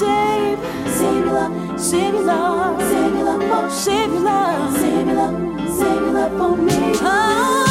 save, save love, save your love, save your love, oh, save your love, save your love, save your love for me. Oh.